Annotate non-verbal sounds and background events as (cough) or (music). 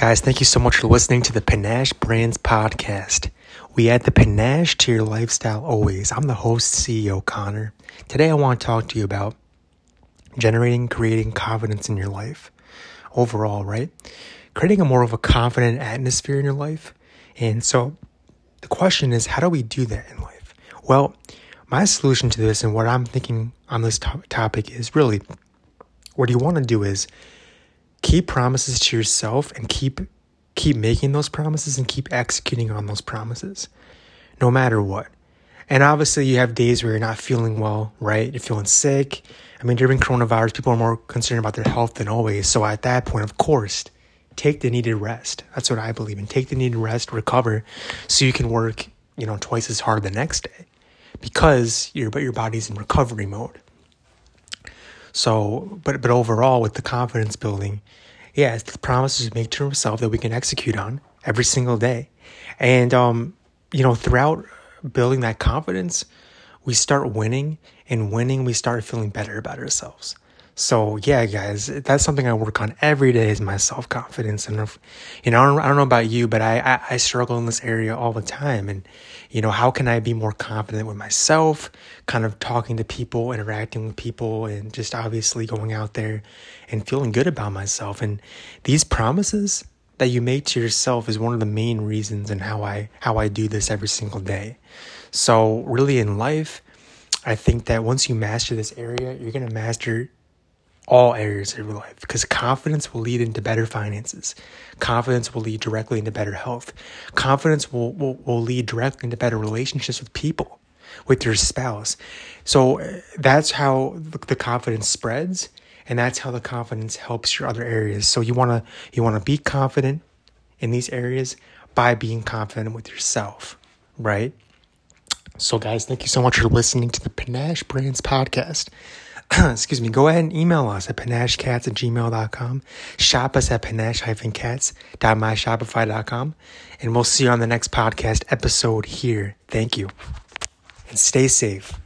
Guys, thank you so much for listening to the Panache Brands Podcast. We add the panache to your lifestyle always. I'm the host, CEO Connor. Today, I want to talk to you about generating, creating confidence in your life overall, right? Creating a more of a confident atmosphere in your life. And so, the question is, how do we do that in life? Well, my solution to this and what I'm thinking on this topic is really what you want to do is keep promises to yourself and keep keep making those promises and keep executing on those promises no matter what. And obviously you have days where you're not feeling well right? You're feeling sick. I mean during coronavirus people are more concerned about their health than always. So at that point of course take the needed rest. That's what i believe in. Take the needed rest recover so you can work you know twice as hard the next day. Because your but your body's in recovery mode so, but but overall, with the confidence building, yeah, it's the promises we make to ourselves that we can execute on every single day, and um, you know, throughout building that confidence, we start winning, and winning, we start feeling better about ourselves. So yeah, guys, that's something I work on every day is my self confidence. And if, you know, I don't, I don't, know about you, but I, I, I struggle in this area all the time. And you know, how can I be more confident with myself? Kind of talking to people, interacting with people, and just obviously going out there and feeling good about myself. And these promises that you make to yourself is one of the main reasons and how I how I do this every single day. So really in life, I think that once you master this area, you're gonna master all areas of your life because confidence will lead into better finances. Confidence will lead directly into better health. Confidence will, will, will lead directly into better relationships with people, with your spouse. So uh, that's how the confidence spreads and that's how the confidence helps your other areas. So you want to you want to be confident in these areas by being confident with yourself, right? So guys, thank you so much for listening to the Panache Brands podcast. (clears throat) excuse me, go ahead and email us at panachecats at gmail.com. Shop us at panache-cats.myshopify.com. And we'll see you on the next podcast episode here. Thank you. And stay safe.